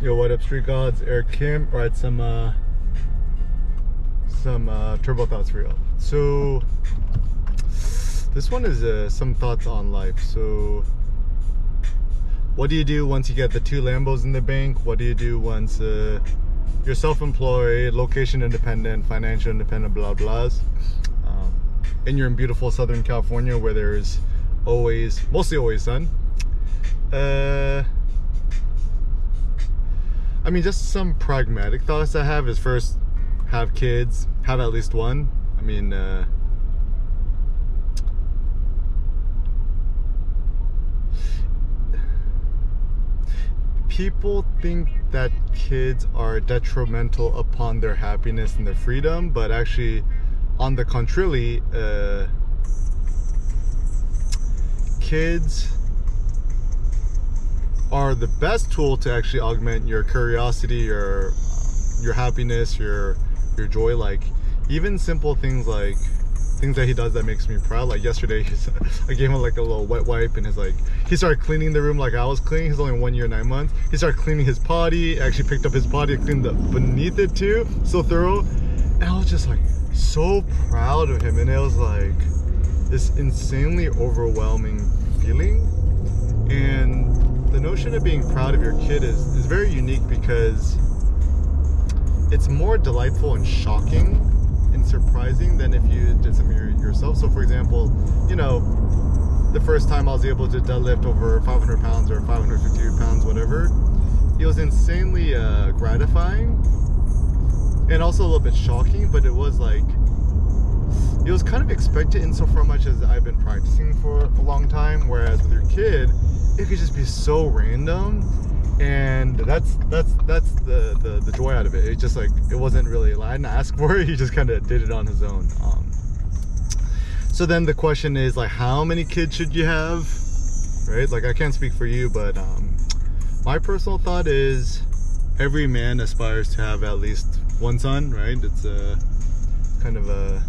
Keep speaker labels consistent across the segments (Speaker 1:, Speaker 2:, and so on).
Speaker 1: Yo, what up, Street Gods? Eric Kim. All right, some uh, some uh, turbo thoughts for you. So this one is uh, some thoughts on life. So what do you do once you get the two Lambos in the bank? What do you do once uh, you're self-employed, location independent, financial independent, blah blahs, um, and you're in beautiful Southern California where there's always, mostly always sun. Uh, I mean, just some pragmatic thoughts I have is first, have kids, have at least one. I mean, uh, people think that kids are detrimental upon their happiness and their freedom, but actually, on the contrary, uh, kids are the best tool to actually augment your curiosity, your your happiness, your your joy. Like even simple things like things that he does that makes me proud. Like yesterday, I gave him like a little wet wipe, and he's like he started cleaning the room like I was cleaning. He's only one year nine months. He started cleaning his potty. Actually picked up his potty and cleaned the beneath it too, so thorough. And I was just like so proud of him, and it was like this insanely overwhelming feeling. And the notion of being proud of your kid is, is very unique because it's more delightful and shocking and surprising than if you did something yourself. So, for example, you know, the first time I was able to deadlift over 500 pounds or 550 pounds, whatever, it was insanely uh, gratifying and also a little bit shocking, but it was like, it was kind of expected in so far much as I've been practicing for a long time. Whereas with your kid, it could just be so random and that's that's that's the, the the joy out of it. It just like it wasn't really i didn't ask for it. He just kind of did it on his own. Um, so then the question is like how many kids should you have? Right? Like i can't speak for you but um, my personal thought is every man aspires to have at least one son right? It's a kind of a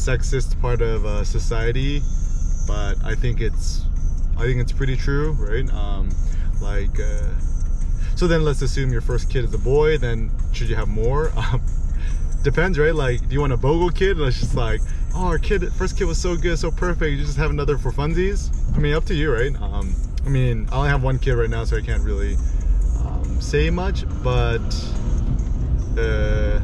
Speaker 1: sexist part of uh, society but i think it's I think it's pretty true, right? Um, like, uh, so then let's assume your first kid is a boy. Then should you have more? Um, depends, right? Like, do you want a bogle kid? And it's just like, oh, our kid, first kid was so good, so perfect. You just have another for funsies. I mean, up to you, right? Um, I mean, I only have one kid right now, so I can't really um, say much. But uh,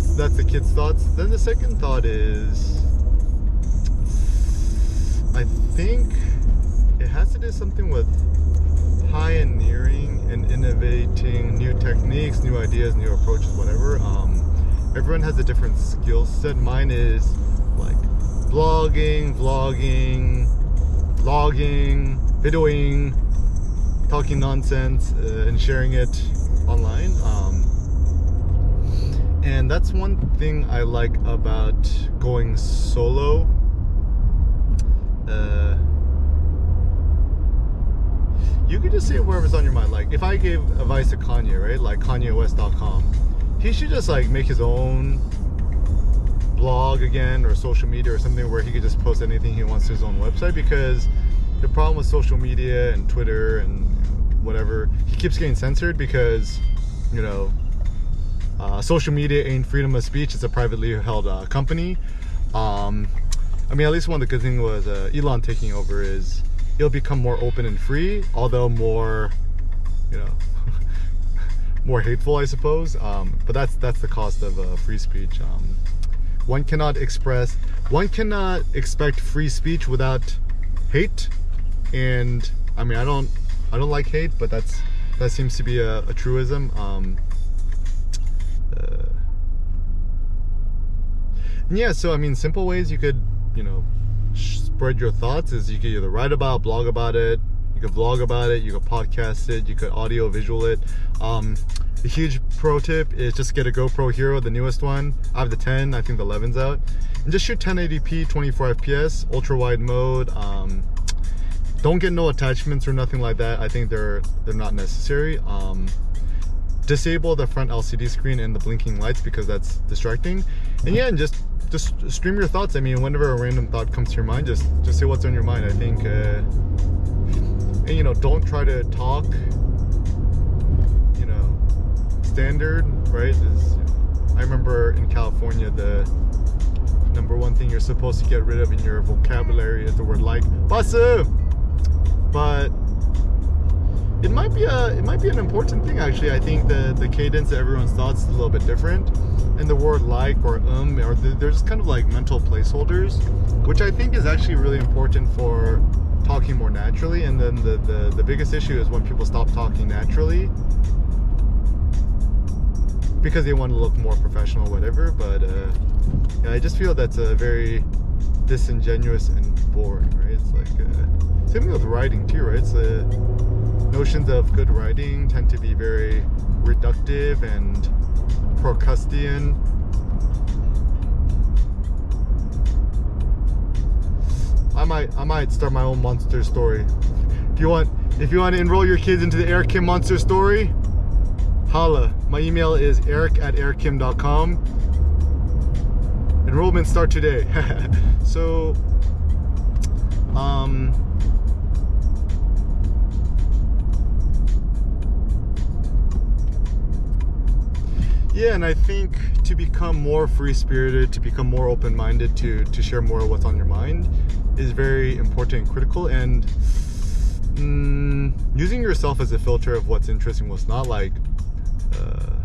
Speaker 1: that's that's the kid's thoughts. Then the second thought is I think it has to do something with pioneering and innovating new techniques, new ideas, new approaches, whatever. Um, everyone has a different skill set. Mine is like blogging, vlogging, vlogging, videoing, talking nonsense, uh, and sharing it online. Um, that's one thing I like about going solo uh, you can just say whatever's on your mind. Like if I gave advice to Kanye, right? Like KanyeWest.com, he should just like make his own blog again or social media or something where he could just post anything he wants to his own website because the problem with social media and Twitter and whatever, he keeps getting censored because, you know, uh, social media ain't freedom of speech. It's a privately held uh, company. Um, I mean, at least one of the good things was uh, Elon taking over is it'll become more open and free, although more, you know, more hateful, I suppose. Um, but that's that's the cost of uh, free speech. Um, one cannot express, one cannot expect free speech without hate. And I mean, I don't, I don't like hate, but that's that seems to be a, a truism. Um, yeah, so I mean, simple ways you could you know spread your thoughts is you could either write about blog about it you could vlog about it you could podcast it you could audio visual it um, a huge pro tip is just get a GoPro Hero, the newest one. I have the 10, I think the 11's out. And just shoot 1080p, 24 FPS, ultra wide mode. Um, don't get no attachments or nothing like that. I think they're they're not necessary. Um, disable the front LCD screen and the blinking lights because that's distracting. And yeah, and just just stream your thoughts. I mean, whenever a random thought comes to your mind, just just say what's on your mind. I think, uh, and you know don't try to talk you know standard right is i remember in california the number one thing you're supposed to get rid of in your vocabulary is the word like basu but it might be a it might be an important thing actually. I think the the cadence of everyone's thoughts is a little bit different. And the word like or um or the, there's kind of like mental placeholders which i think is actually really important for talking more naturally. And then the the, the biggest issue is when people stop talking naturally because they want to look more professional whatever. But uh yeah, i just feel that's a very disingenuous and boring right? It's like uh, same thing with writing too right? It's a notions of good writing tend to be very reductive and Procrustean. I might I might start my own monster story. If you want if you want to enroll your kids into the Eric Kim Monster Story, holla. My email is eric at erickim.com. Enrollment start today. so um yeah and i think to become more free spirited to become more open minded to to share more of what's on your mind is very important and critical and mm, using yourself as a filter of what's interesting what's not like uh,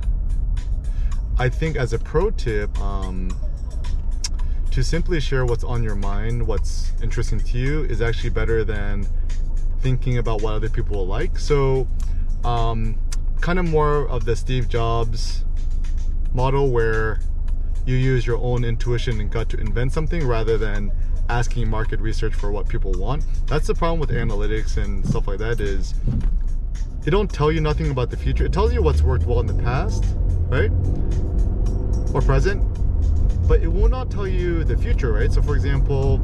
Speaker 1: i think as a pro tip um, to simply share what's on your mind what's interesting to you is actually better than thinking about what other people will like. So um, kind of more of the steve jobs model where you use your own intuition and gut to invent something rather than asking market research for what people want. That's the problem with analytics and stuff like that is they don't tell you nothing about the future. It tells you what's worked well in the past, right? Or present, but it will not tell you the future, right? So for example,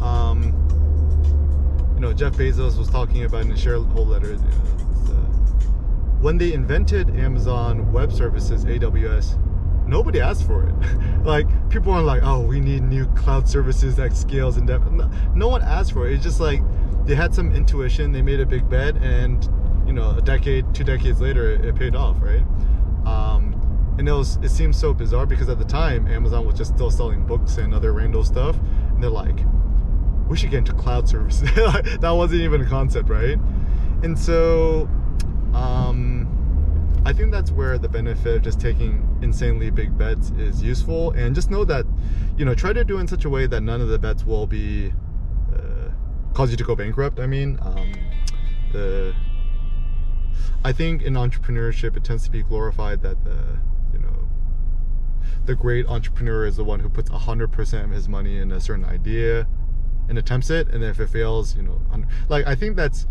Speaker 1: um, you know, Jeff Bezos was talking about in a shareholder letter, know, when they invented Amazon Web Services, AWS, nobody asked for it. like people weren't like, oh, we need new cloud services that scales and depth. No one asked for it. It's just like they had some intuition, they made a big bet, and you know, a decade, two decades later, it, paid off, right? Um, and it was it seems so bizarre because at the time Amazon was just still selling books and other random stuff, and they're like, we should get into cloud services. that wasn't even a concept, right? And so um, I think that's where the benefit of just taking insanely big bets is useful, and just know that, you know, try to do in such a way that none of the bets will be uh, cause you to go bankrupt. I mean, um, the I think in entrepreneurship it tends to be glorified that the you know the great entrepreneur is the one who puts hundred percent of his money in a certain idea and attempts it, and then if it fails, you know, like I think that's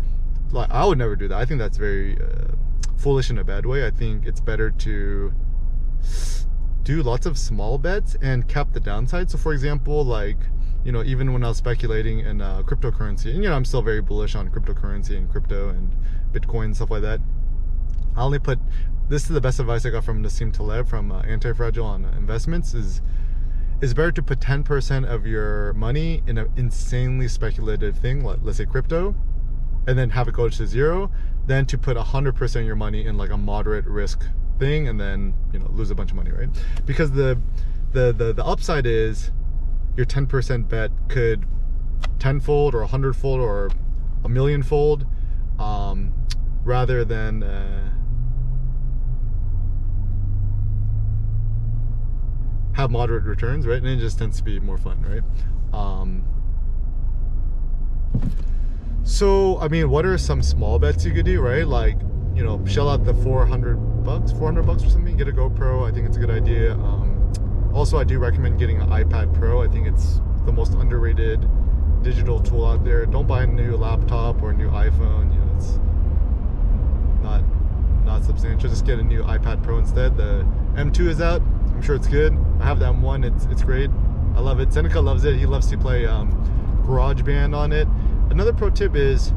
Speaker 1: like I would never do that. I think that's very uh, foolish in a bad way. I think it's better to do lots of small bets and cap the downside. So, for example, like you know, even when I was speculating in uh, cryptocurrency, and you know, I'm still very bullish on cryptocurrency and crypto and Bitcoin and stuff like that. I only put this is the best advice I got from Nassim Taleb from uh, Anti-Fragile on uh, Investments is it's better to put 10% of your money in an insanely speculative thing, like let's say crypto, and then have it go to zero than to put 100% of your money in like a moderate risk thing and then you know lose a bunch of money right? Because the the the, the upside is your 10% bet could tenfold or a hundredfold or a millionfold um, rather than uh, have moderate returns right? And it just tends to be more fun right? Um, so, I mean, what are some small bets you could do, right? Like, you know, shell out the 400 bucks, 400 bucks or something, get a GoPro. I think it's a good idea. Um, also, I do recommend getting an iPad Pro. I think it's the most underrated digital tool out there. Don't buy a new laptop or a new iPhone. You know, it's not not substantial. Just get a new iPad Pro instead. The M2 is out. I'm sure it's good. I have that M1. It's it's great. I love it. Seneca loves it. He loves to play um, GarageBand on it. Another pro tip is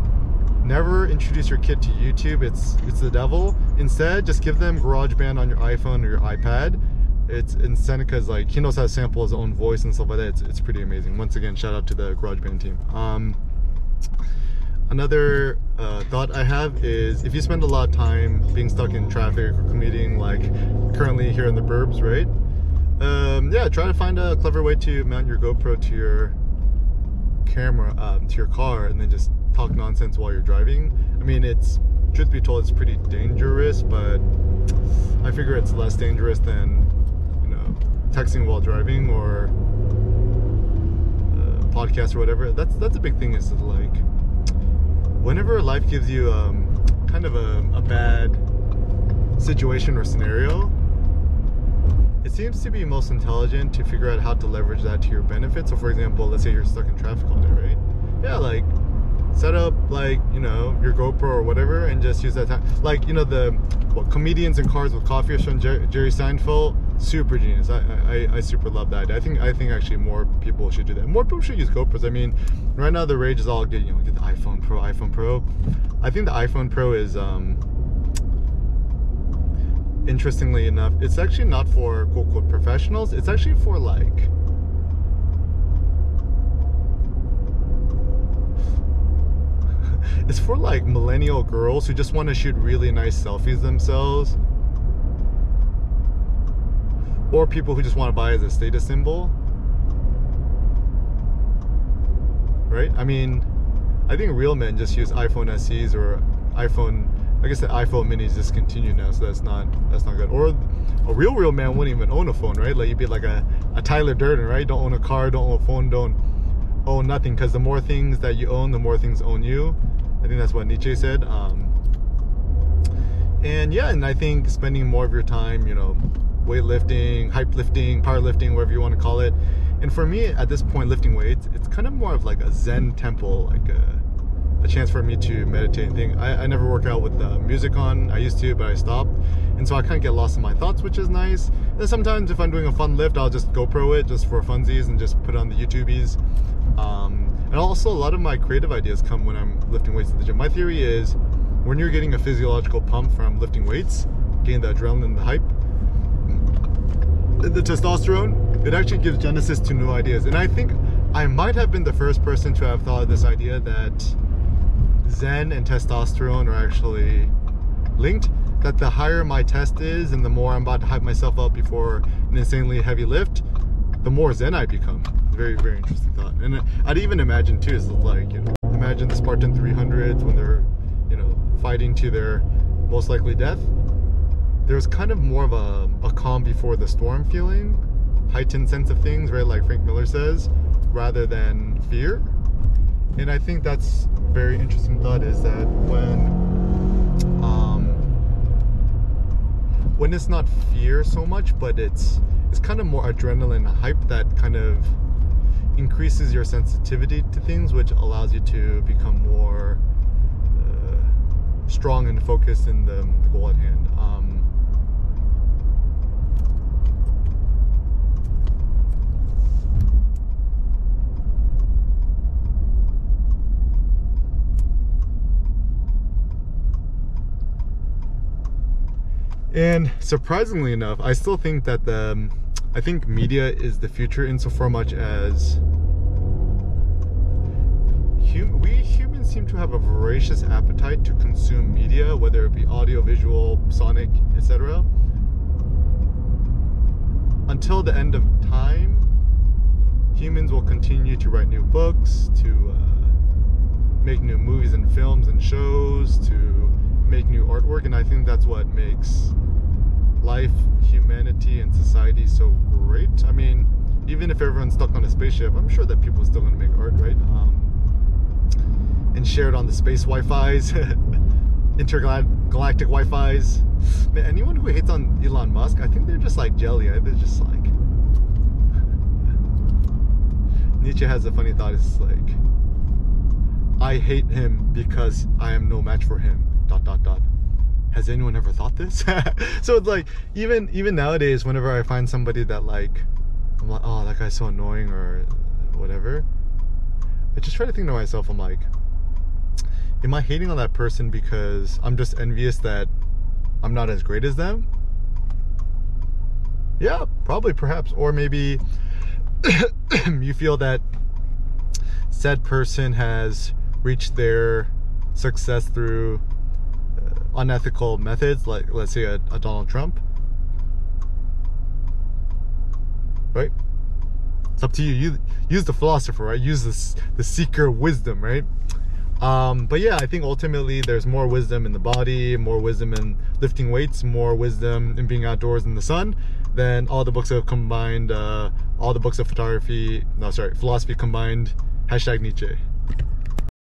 Speaker 1: never introduce your kid to YouTube. It's it's the devil. Instead, just give them GarageBand on your iPhone or your iPad. It's and Seneca's like he knows how to sample his own voice and stuff like that. It's, it's pretty amazing. Once again, shout out to the GarageBand team. Um, another uh, thought I have is if you spend a lot of time being stuck in traffic or commuting, like currently here in the burbs, right? Um, yeah, try to find a clever way to mount your GoPro to your camera, um, to your car, and then just talk nonsense while you're driving. I mean, it's truth be told, it's pretty dangerous, but I figure it's less dangerous than you know texting while driving or uh, podcast or whatever. That's that's a big thing. Is like whenever life gives you um, kind of a, a bad situation or scenario, it seems to be most intelligent to figure out how to leverage that to your benefit. So, for example, let's say you're stuck in traffic all day, right? Yeah, like set up like you know your GoPro or whatever, and just use that time. Like you know the what comedians in cars with coffee from Jerry, Jerry Seinfeld, super genius. I, I I super love that. I think I think actually more people should do that. More people should use GoPros. I mean, right now the rage is all get you know get the iPhone Pro, iPhone Pro. I think the iPhone Pro is um interestingly enough, it's actually not for quote quote professionals. It's actually for like it's for like millennial girls who just want to shoot really nice selfies themselves. Or people who just want to buy as a status symbol. Right? I mean, I think real men just use iPhone SEs or iPhone I guess the iPhone mini is discontinued now, so that's not that's not good. Or a real real man wouldn't even own a phone, right? Like you'd be like a, a Tyler Durden, right? Don't own a car, don't own a phone, don't own nothing. Because the more things that you own, the more things own you. I think that's what Nietzsche said. Um, and yeah, and I think spending more of your time, you know, weightlifting, hype lifting, powerlifting, whatever you want to call it. And for me, at this point, lifting weights, it's kind of more of like a Zen temple, like a, a chance for me to meditate and think. I, I never work out with the music on. I used to, but I stopped. And so I kind of get lost in my thoughts, which is nice. And sometimes if I'm doing a fun lift, I'll just GoPro it just for funsies and just put on the YouTubies. Um, and also, a lot of my creative ideas come when I'm lifting weights at the gym. My theory is when you're getting a physiological pump from lifting weights, getting the adrenaline, the hype, the testosterone, it actually gives genesis to new ideas. And I think I might have been the first person to have thought of this idea that Zen and testosterone are actually linked. That the higher my test is and the more I'm about to hype myself up before an insanely heavy lift, the more Zen I become. Very very interesting thought. And i'd even imagine too is like you know imagine the spartan 300s when they're you know fighting to their most likely death. There's kind of more of a, a calm before the storm feeling heightened sense of things right like frank miller says rather than fear and i think that's very interesting thought is that when um when it's not fear so much but it's it's kind of more adrenaline hype that kind of increases your sensitivity to things, which allows you to become more uh, strong and focused in the, the goal at hand. Um, and surprisingly enough, I still think that the um, I think media is the future insofar much as hum- we humans seem to have a voracious appetite to consume media, whether it be audio, visual, sonic, etc. Until the end of time, humans will continue to write new books, to uh, make new movies and films and shows, to make new artwork, and I think that's what makes life, humanity, and society so great. I mean, even if everyone's stuck on a spaceship, I'm sure that people are still to make art, right? Um, and share it on the space Wi-Fi's, intergalactic Wi-Fi's. Man, anyone who hates on Elon Musk, I think they're just like jelly. They're just like Nietzsche has a funny thought. It's like I hate him because I am no match for him. Dot dot dot has anyone ever thought this? so it's like even even nowadays, whenever I find somebody that like I'm like, oh that guy's so annoying or whatever, I just try to think to myself, I'm like, am I hating on that person because I'm just envious that I'm not as great as them? Yeah, probably perhaps. Or maybe you feel that said person has reached their success through uh, unethical methods, like let's say a, a Donald Trump. Right? It's up to you. You use the philosopher, right? Use this the seeker wisdom, right? Um, but yeah, I think ultimately there's more wisdom in the body, more wisdom in lifting weights, more wisdom in being outdoors in the sun than all the books of combined, uh, all the books of photography, no, sorry, philosophy combined, hashtag Nietzsche.